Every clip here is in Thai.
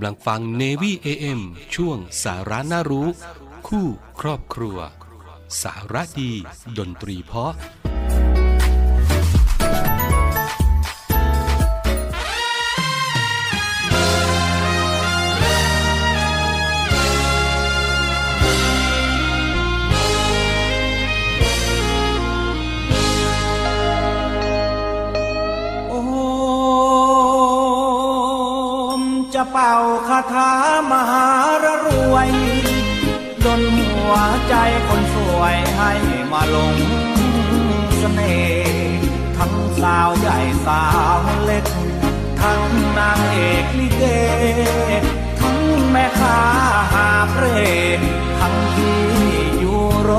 ำลังฟัง Navy AM ช่วงสาระน่ารู้ คู่ครอบครัว สาระดี ดนตรีเพาะ เป่าคาถามหารรวยดนหัวใจคนสวยให้มาลงเสน่ห์ทั้งสาวใหญ่สาวเล็ก ทั้งนางเอกลิเก ทั้งแม่ค้าหาบเร่ทั้งที่อยู่โร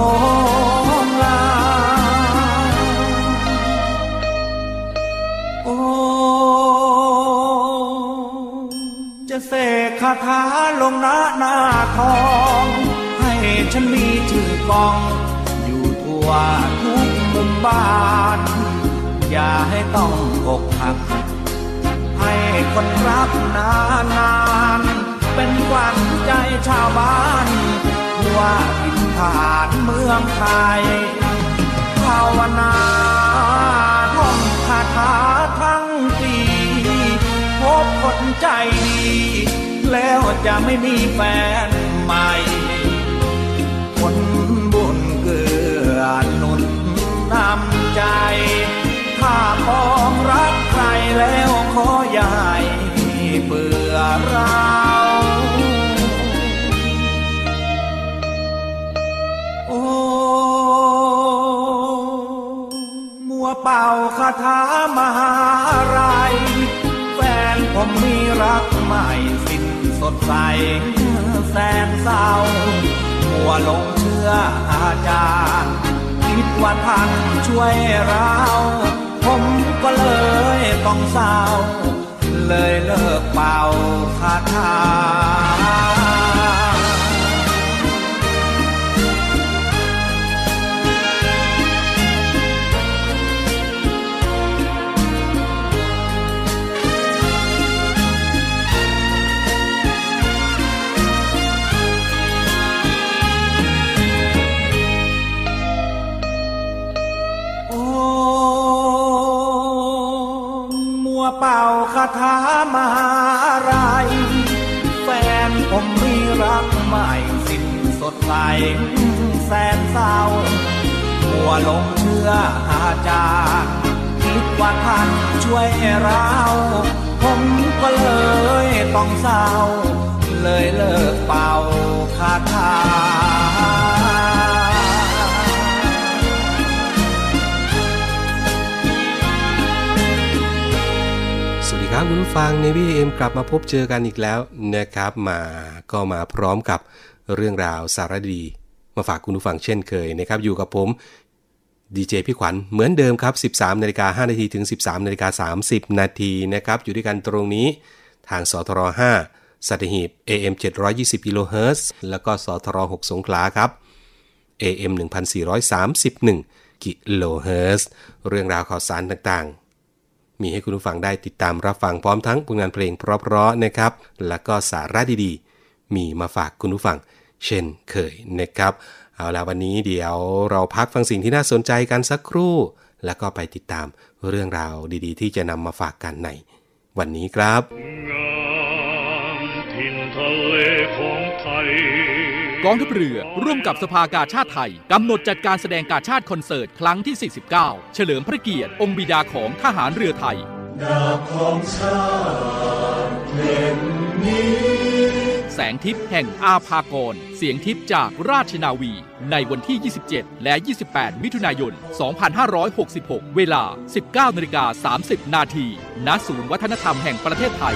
กคาถาลงหน้าหน้าทอง ให้ฉันมีชื่อกอง อยู่ทั่วทุกมุมบ้าน อย่าให้ต้องอกหัก ให้คนรักนานนานเป็นขวัญใจชาวบ้านทั่วทินฐานเมืองไทยภาวนาท่องคาถาทั้งปี พบคนใจดี แล้วจะไม่มีแฟนใหม่คนบุญเกื้อหนุนนำใจ ถ้ามองรักใครแล้วขออย่าให้เบื่อเราโอ้มัวเป่าคาถามหาไรแฟนผมมีรักใหม่ ดใสแสนเศร้ามัวลงเชื่ออาจารย์ คิดว่าท่านช่วยเรา ผมก็เลยต้องเศร้า เลยเลิกเป่าคาถา คาถามหาไรายแฟนผมมีรักใหม่สิ้นสดใสแสนเศร้ามัวลงเชื่ออาจารย์คิดว่าท่านช่วยเราผมก็เลยต้องเศร้า เลยเลิกเป่าคาถา คุณผู้ฟัง Navy AM กลับมาพบเจอกันอีกแล้วนะครับมาก็มาพร้อมกับเรื่องราวสารดี มาฝากคุณผู้ฟังเช่นเคยนะครับ อยู่กับผมดีเจพี่ขวัญเหมือนเดิมครับ 13นาฬิกา5นาทีถึง 13นาฬิกา30 นาทีนะครับ อยู่ด้วยกันตรงนี้ทางสทร5สัตหีบ AM 720กิโลเฮิรตซ์แล้วก็สทร6สงขลาครับ AM 1431กิโลเฮิรตซ์เรื่องราวข่าวสารต่างๆ มีให้คุณผู้ฟังได้ติดตามรับฟังพร้อมทั้งผลงานเพลงเพราะๆนะครับ แล้วก็สาระดีๆ มีมาฝากคุณผู้ฟัง เช่นเคยนะครับ เอาละวันนี้เดี๋ยวเราพักฟังสิ่งที่น่าสนใจกันสักครู่ แล้วก็ไปติดตามเรื่องราวดีๆ ที่จะนำมาฝากกันในวันนี้ครับงามถิ่นทะเลของไทย กองทัพเรือร่วมกับสภากาชาติไทย กำหนดจัดการแสดงกาชาติคอนเสิร์ตครั้งที่ 49 เฉลิมพระเกียรติ องค์บิดาของทหารเรือไทยแสงทิพย์แห่งอาภากร เสียงทิพย์จากราชนาวี ในวันที่ 27 และ 28 มิถุนายน 2566 เวลา 19นาฬิกา30 นาทีณศูนย์วัฒนธรรมแห่งประเทศไทย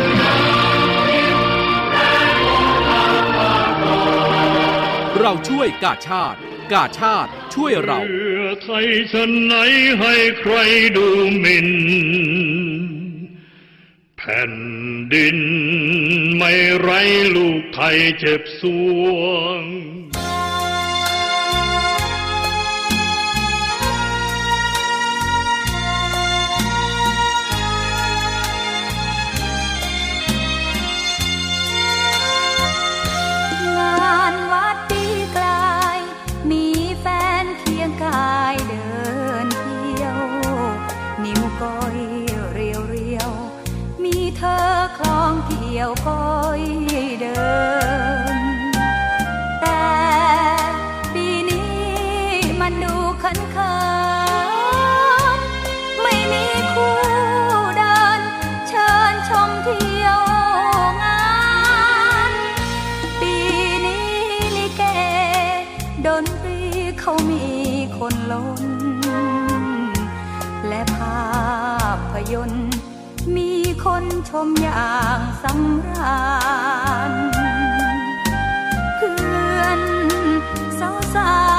เราช่วยกาชาติ กาชาติช่วยเรา เพื่อไทยชนไหนให้ใครดูหมิ่นแผ่นดินไม่ไรลูกไทยเจ็บสวงง ชมอย่างสำราญเพื่อนสาวสาว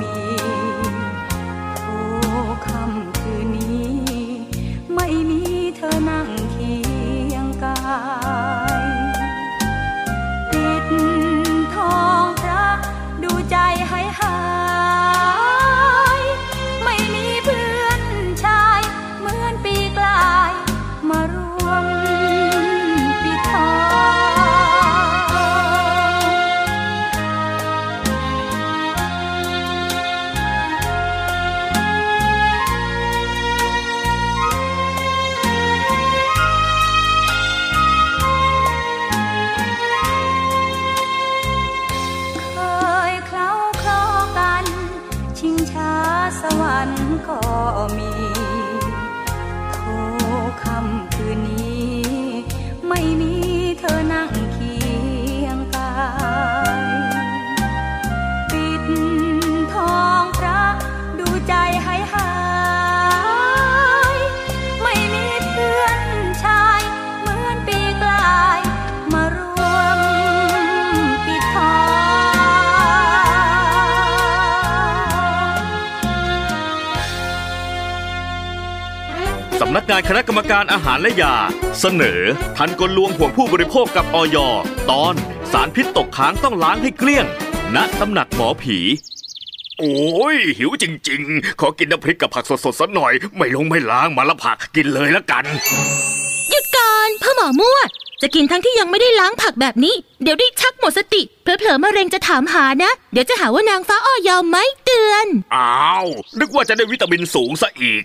มี ณะกรรมการอาหารและยา เสนอทันกลลวงห่วงผู้บริโภคกับออยตอนสารพิษตกค้างต้องล้างให้เกลี้ยง ณตำหนักหมอผี โอ้ย หิวจริง ๆ ขอกินน้ำพริกกับผักสดๆสักหน่อย ไม่ลงไม่ล้างมาละผักกินเลยละกัน หยุดก่อนพ่อหมอมั่ว จะกินทั้งที่ยังไม่ได้ล้างผักแบบนี้ เดี๋ยวได้ชักหมดสติเผลอๆมะเร็งจะถามหานะ เดี๋ยวจะหาว่านางฟ้าอ้อยอมไม่เตือน อ้าว นึกว่าจะได้วิตามินสูงซะอีก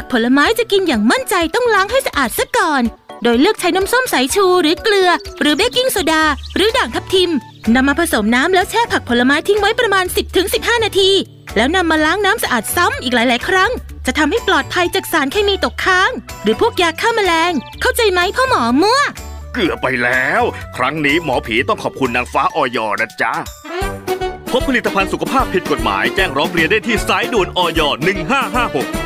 ผักผลไม้จะกินอย่างมั่นใจต้องล้างให้สะอาดซะก่อน โดยเลือกใช้น้ำส้มสายชูหรือเกลือ หรือเบกกิ้งโซดา หรือด่างทับทิมนำมาผสมน้ำแล้วแช่ผักผลไม้ทิ้งไว้ประมาณ 10-15 นาที แล้วนำมาล้างน้ำสะอาดซ้ำอีกหลาย ๆ ครั้ง จะทำให้ปลอดภัยจากสารเคมีตกค้าง หรือพวกยาฆ่าแมลง เข้าใจไหมพ่อหมอมั่วเกือบไปแล้ว ครั้งนี้หมอผีต้องขอบคุณนางฟ้าออยนะจ๊ะพบผลิตภัณฑ์สุขภาพผิดกฎหมายแจ้งร้องเรียนได้ที่สายด่วนออย1556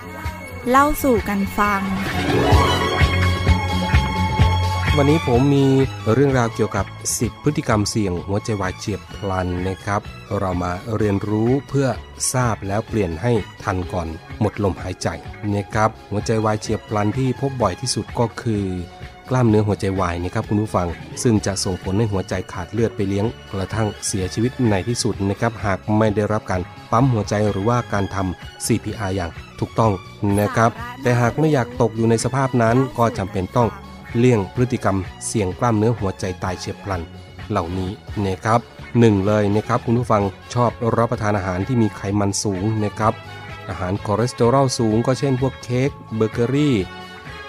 เล่าสู่กันฟัง วันนี้ผมมีเรื่องราวเกี่ยวกับ 10 พฤติกรรมเสี่ยงหัวใจวายเฉียบพลันนะครับ เรามาเรียนรู้เพื่อทราบแล้วเปลี่ยนให้ทันก่อนหมดลมหายใจนะครับหัวใจวายเฉียบพลันที่พบบ่อยที่สุดก็คือ กล้ามเนื้อหัวใจวายนะครับคุณผู้ฟัง ซึ่งจะส่งผลให้หัวใจขาดเลือดไปเลี้ยงกระทั่งเสียชีวิตในที่สุดนะครับหากไม่ได้รับการปั๊มหัวใจหรือว่าการทำ CPR อย่างถูกต้องนะครับแต่หากไม่อยากตกอยู่ในสภาพนั้นก็จำเป็นต้องเลี่ยงพฤติกรรมเสี่ยงกล้ามเนื้อหัวใจตายเฉียบพลันเหล่านี้นะครับหนึ่งเลยนะครับคุณผู้ฟังชอบรับประทานอาหารที่มีไขมันสูงนะครับอาหารคอเลสเตอรอลสูงก็เช่นพวกเค้กเบเกอรี่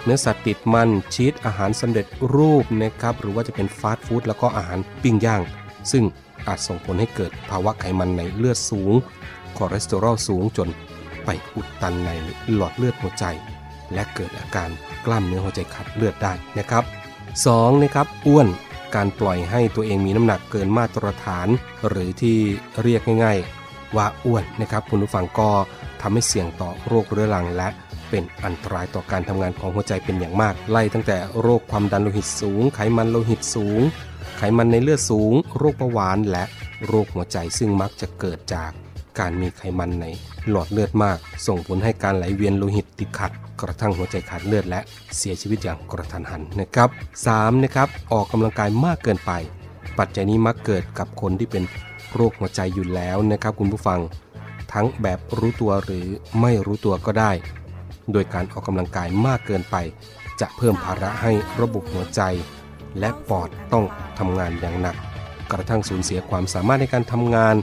เนื้อสัตว์ติดมันชีสอาหารสำเร็จรูปนะครับหรือว่าจะเป็นฟาสต์ฟู้ดแล้วก็อาหารปิ้งย่าง ซึ่งอาจส่งผลให้เกิดภาวะไขมันในเลือดสูง คอเลสเตอรอลสูงจนไปอุดตันในหลอดเลือดหัวใจ และเกิดอาการกล้ามเนื้อหัวใจขาดเลือดได้นะครับ 2. นะครับอ้วนการปล่อยให้ตัวเองมีน้ำหนักเกินมาตรฐาน หรือที่เรียกง่าย ๆ ว่าอ้วนนะครับคุณผู้ฟังก็ทำให้เสี่ยงต่อโรคเรื้อรังและ เป็นอันตรายต่อการทำงานของหัวใจเป็นอย่างมาก ไล่ตั้งแต่โรคความดันโลหิตสูง ไขมันโลหิตสูง ไขมันในเลือดสูง โรคเบาหวานและโรคหัวใจซึ่งมักจะเกิดจากการมีไขมันในหลอดเลือดมาก ส่งผลให้การไหลเวียนโลหิตติดขัด กระทั่งหัวใจขาดเลือดและเสียชีวิตอย่างกระทันหันนะครับ 3. นะครับออกกำลังกายมากเกินไป ปัจจัยนี้มักเกิดกับคนที่เป็นโรคหัวใจอยู่แล้วนะครับคุณผู้ฟัง ทั้งแบบรู้ตัวหรือไม่รู้ตัวก็ได้ โดยการออกกำลังกายมากเกินไป จะเพิ่มภาระให้ระบบหัวใจ และปอดต้องทำงานอย่างหนัก กระทั่งสูญเสียความสามารถในการทำงาน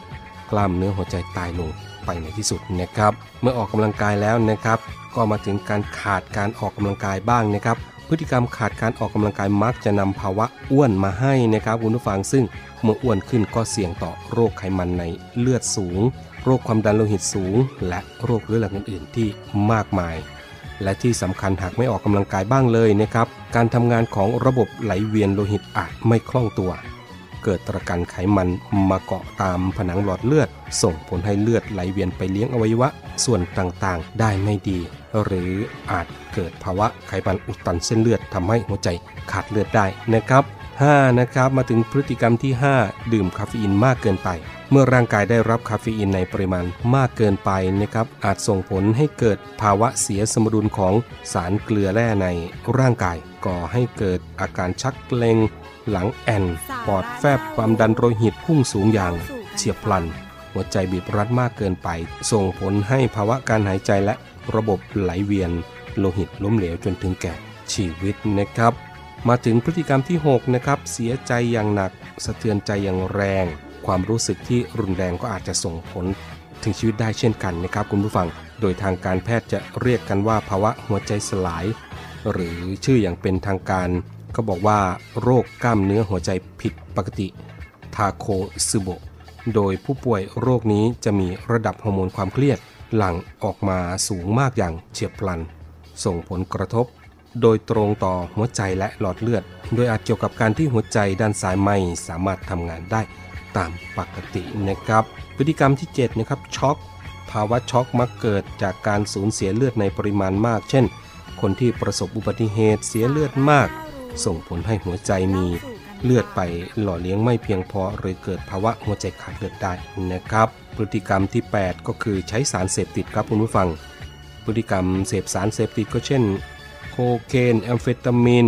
กล้ามเนื้อหัวใจตายลงไปในที่สุดนะครับ เมื่อออกกำลังกายแล้วนะครับ ก็มาถึงการขาดการออกกำลังกายบ้างนะครับ พฤติกรรมขาดการออกกำลังกายมักจะนำภาวะอ้วนมาให้นะครับคุณผู้ฟังซึ่งเมื่ออ้วนขึ้นก็เสี่ยงต่อโรคไขมันในเลือดสูง โรคความดันโลหิตสูง และโรคเรื้อรังอื่นๆ ที่มากมาย และที่สำคัญหากไม่ออกกำลังกายบ้างเลยนะครับ การทำงานของระบบไหลเวียนโลหิตอาจไม่คล่องตัว เกิดตะกันไขมันมาเกาะตามผนังหลอดเลือด ส่งผลให้เลือดไหลเวียนไปเลี้ยงอวัยวะ ส่วนต่างๆ ได้ไม่ดี หรืออาจเกิดภาวะไขมันอุดตันเส้นเลือดทำให้หัวใจขาดเลือดได้นะครับ 5. นะครับมาถึงพฤติกรรมที่ 5 ดื่มคาเฟอีนมากเกินไป เมื่อร่างกายได้รับคาเฟอีนในปริมาณมากเกินไปนะครับอาจส่งผลให้เกิดภาวะเสียสมดุลของสารเกลือแร่ในร่างกาย ก่อให้เกิดอาการชักเกร็งหลังแอนปอดแฟบความดันโลหิตพุ่งสูงอย่างเฉียบพลัน หัวใจบีบรัดมากเกินไป ส่งผลให้ภาวะการหายใจและระบบไหลเวียน โลหิตล้มเหลวจนถึงแก่ชีวิตนะครับ มาถึงพฤติกรรมที่ 6 นะครับ เสียใจอย่างหนัก สะเทือนใจอย่างแรง ความรู้สึกที่รุนแรงก็อาจจะส่งผลถึงชีวิตได้เช่นกันนะครับคุณผู้ฟัง โดยทางการแพทย์จะเรียกกันว่าภาวะหัวใจสลาย หรือชื่ออย่างเป็นทางการ ก็บอกว่าโรคกล้ามเนื้อหัวใจผิดปกติทาโคซึโบโดยผู้ป่วยโรคนี้จะมีระดับฮอร์โมนความเครียด หลั่งออกมาสูงมากอย่างเฉียบพลัน ส่งผลกระทบ โดยตรงต่อหัวใจและหลอดเลือด โดยอาจเกี่ยวกับการที่หัวใจด้านซ้ายไม่สามารถทำงานได้ ตามปกตินะครับ พฤติกรรมที่ 7 นะครับ ช็อก ภาวะช็อกมักเกิดจากการสูญเสียเลือดในปริมาณมาก เช่น คนที่ประสบอุบัติเหตุเสียเลือดมาก ส่งผลให้หัวใจมีเลือดไปหล่อเลี้ยงไม่เพียงพอหรือเกิดภาวะหัวใจขาดเลือดได้นะครับ พฤติกรรมที่ 8 ก็คือใช้สารเสพติดครับคุณผู้ฟัง พฤติกรรมเสพสารเสพติดก็เช่น โคเคนแอมเฟตามิน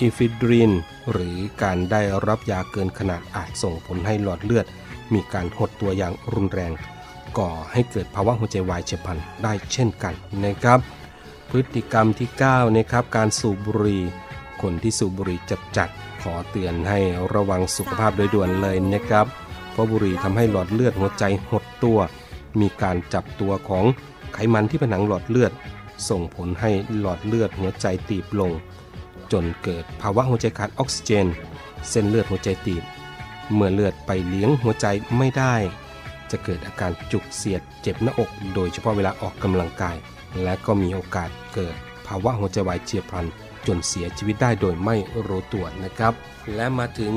อิฟิดริน หรือการได้รับยาเกินขนาดอาจส่งผลให้หลอดเลือด มีการหดตัวอย่างรุนแรง ก่อให้เกิดภาวะหัวใจวายเฉียบพลันได้เช่นกันนะครับ พฤติกรรมที่9นะครับการสูบบุหรี่คนที่สูบบุหรี่จัดจัดขอเตือนให้ระวังสุขภาพโดยด่วนเลยนะครับ เพราะบุหรี่ทำให้หลอดเลือดหัวใจหดตัว มีการจับตัวของไขมันที่ผนังหลอดเลือด ส่งผลให้หลอดเลือดหัวใจตีบลง จนเกิดภาวะหัวใจขาดออกซิเจน เส้นเลือดหัวใจตีบ เมื่อเลือดไปเลี้ยงหัวใจไม่ได้ จะเกิดอาการจุกเสียดเจ็บหน้าอก โดยเฉพาะเวลาออกกำลังกาย และก็มีโอกาสเกิดภาวะหัวใจวายเฉียบพลัน จนเสียชีวิตได้โดยไม่รู้ตัวนะครับ และมาถึง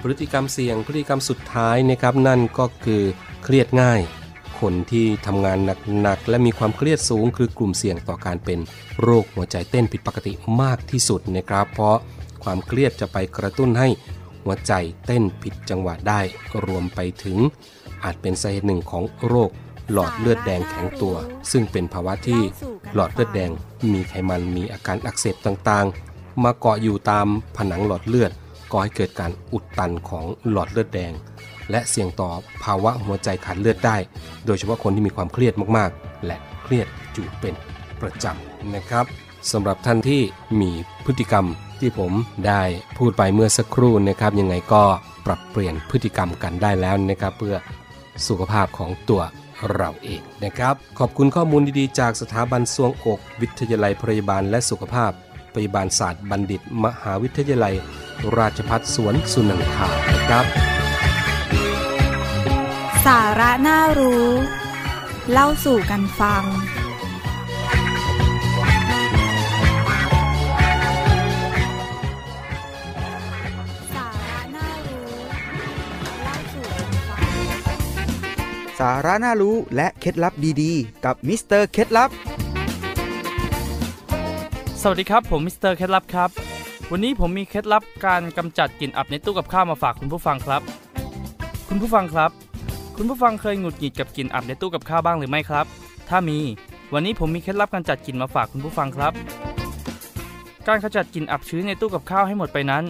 พฤติกรรมเสี่ยงพฤติกรรมสุดท้ายนะครับนั่นก็คือเครียดง่าย คนที่ทำงานหนักๆและมีความเครียดสูง คือกลุ่มเสี่ยงต่อการเป็นโรคหัวใจเต้นผิดปกติมากที่สุดนะครับ เพราะความเครียดจะไปกระตุ้นให้หัวใจเต้นผิดจังหวะได้รวมไปถึง อาจเป็นสาเหตุหนึ่งของโรคหลอดเลือดแดงแข็งตัว ซึ่งเป็นภาวะที่หลอดเลือดแดงมีไขมันมีอาการอักเสบต่างๆ มาเกาะอยู่ตามผนังหลอดเลือดก่อให้เกิดการอุดตันของหลอดเลือดแดง และเสี่ยงต่อภาวะหัวใจขาดเลือดได้ โดยเฉพาะคนที่มีความเครียดมากๆ และเครียดอยู่เป็นประจำนะครับสำหรับท่านที่มีพฤติกรรมที่ผมได้พูดไปเมื่อสักครู่นะครับยังไงก็ปรับเปลี่ยนพฤติกรรมกันได้แล้วนะครับเพื่อสุขภาพของตัวเราเองนะครับ ขอบคุณข้อมูลดีๆ จากสถาบันสวงอก วิทยาลัยพยาบาลและสุขภาพพยาบาลศาสตร์บัณฑิต มหาวิทยาลัย ราชภัฏสวนสุนันทานะครับ สาระน่ารู้ เล่าสู่กันฟัง สาระน่ารู้เล่าสู่กันฟัง สาระน่ารู้และเคล็ดลับดีๆ กับมิสเตอร์เคล็ดลับ สวัสดีครับ ผมมิสเตอร์เคล็ดลับครับ วันนี้ผมมีเคล็ดลับการกำจัดกลิ่นอับในตู้กับข้าวมาฝากคุณผู้ฟังครับ คุณผู้ฟังครับ คุณผู้ฟังเคยหงุดหงิดกับกลิ่นอับในตู้กับข้าวบ้างหรือไม่ครับ ถ้ามี วันนี้ผมมีเคล็ดลับการจัดกลิ่นมาฝากคุณผู้ฟังครับ การขจัดกลิ่นอับชื้นในตู้กับข้าวให้หมดไปนั้น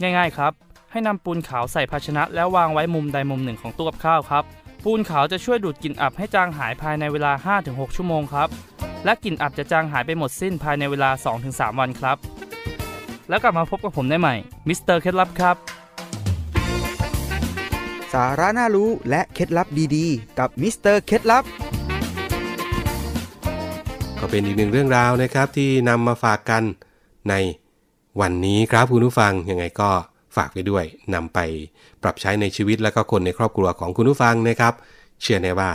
ง่าย ๆ ครับ ให้นำปูนขาวใส่ภาชนะ แล้ววางไว้มุมใดมุมหนึ่งของตู้กับข้าวครับ ปูนขาวจะช่วยดูดกลิ่นอับให้จางหายภายในเวลา 5-6 ชั่วโมงครับ และกลิ่นอับจะจางหายไปหมดสิ้นภายในเวลา 2-3 วันครับ แล้วกลับมาพบกับผมได้ใหม่มิสเตอร์เคล็ดลับครับสาระน่ารู้และเคล็ดลับดีๆ กับมิสเตอร์เคล็ดลับ ก็เป็นอีกหนึ่งเรื่องราวนะครับที่นำมาฝากกันในวันนี้ครับคุณผู้ฟังยังไงก็ฝากไปด้วยนำไปปรับใช้ในชีวิตและก็คนในครอบครัวของคุณผู้ฟังนะครับ เชื่อแน่ว่า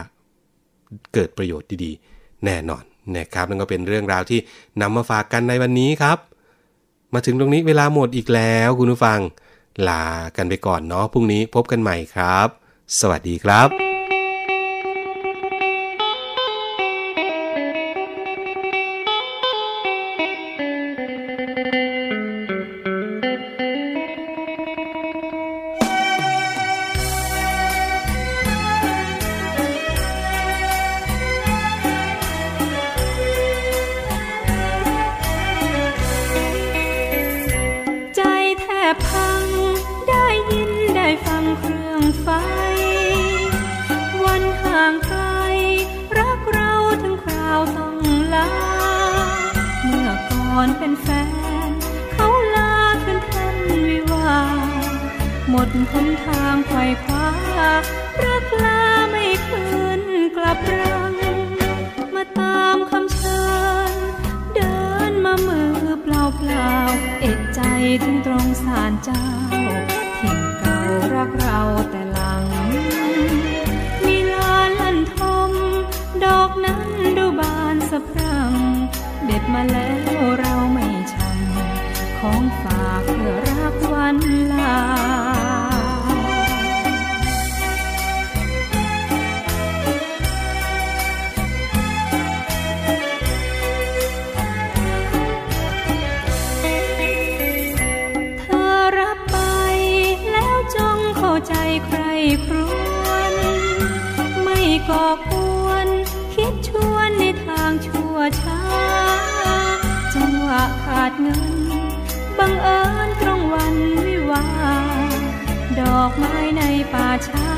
เกิดประโยชน์ดีๆ แน่นอนนะครับนั่นก็เป็นเรื่องราวที่นำมาฝากกันในวันนี้ครับ มาถึงตรงนี้เวลาหมดอีกแล้วคุณผู้ฟัง ลากันไปก่อนเนาะพรุ่งนี้พบกันใหม่ครับ สวัสดีครับ ถึงตรงสารเจ้าถิ่นเก่ารักเราแต่หลัง มีลานลันทม ดอกนั้นดูบานสะพรั่ง เด็ดมาแล้วเราไม่ชังของฝากเพื่อรักวันลา ครครวน ไม่ก่อกวน คิดชวนในทางชั่วช้า จังหวะขาดเงิน บังเอิญตรงวันวิวา ดอกไม้ในป่าช้า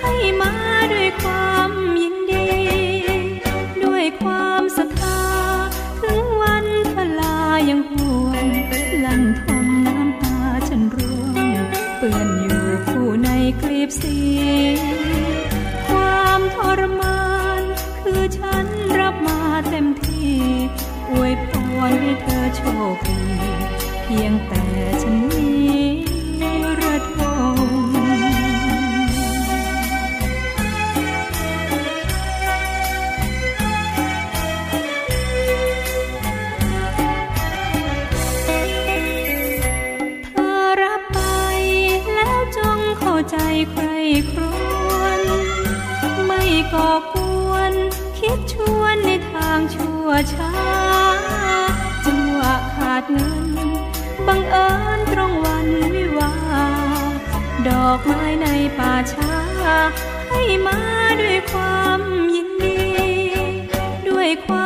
ให้มาด้วยความยินดี ด้วยความศรัทธา ถึงวันพลายังห่วงลันท คลิปสีความทรมาน คือฉันรับมาเต็มที่ อวยพรให้เธอโชคดี เพียงแต่ฉัน ครครวน ไม่ก่อกวน คิดชวนในทางชั่วช้าจังหวะขาดเงิน บังเอิญตรงวันวิวา ดอกไม้ในป่าช้า ให้มาด้วยความยินดี ด้วยความ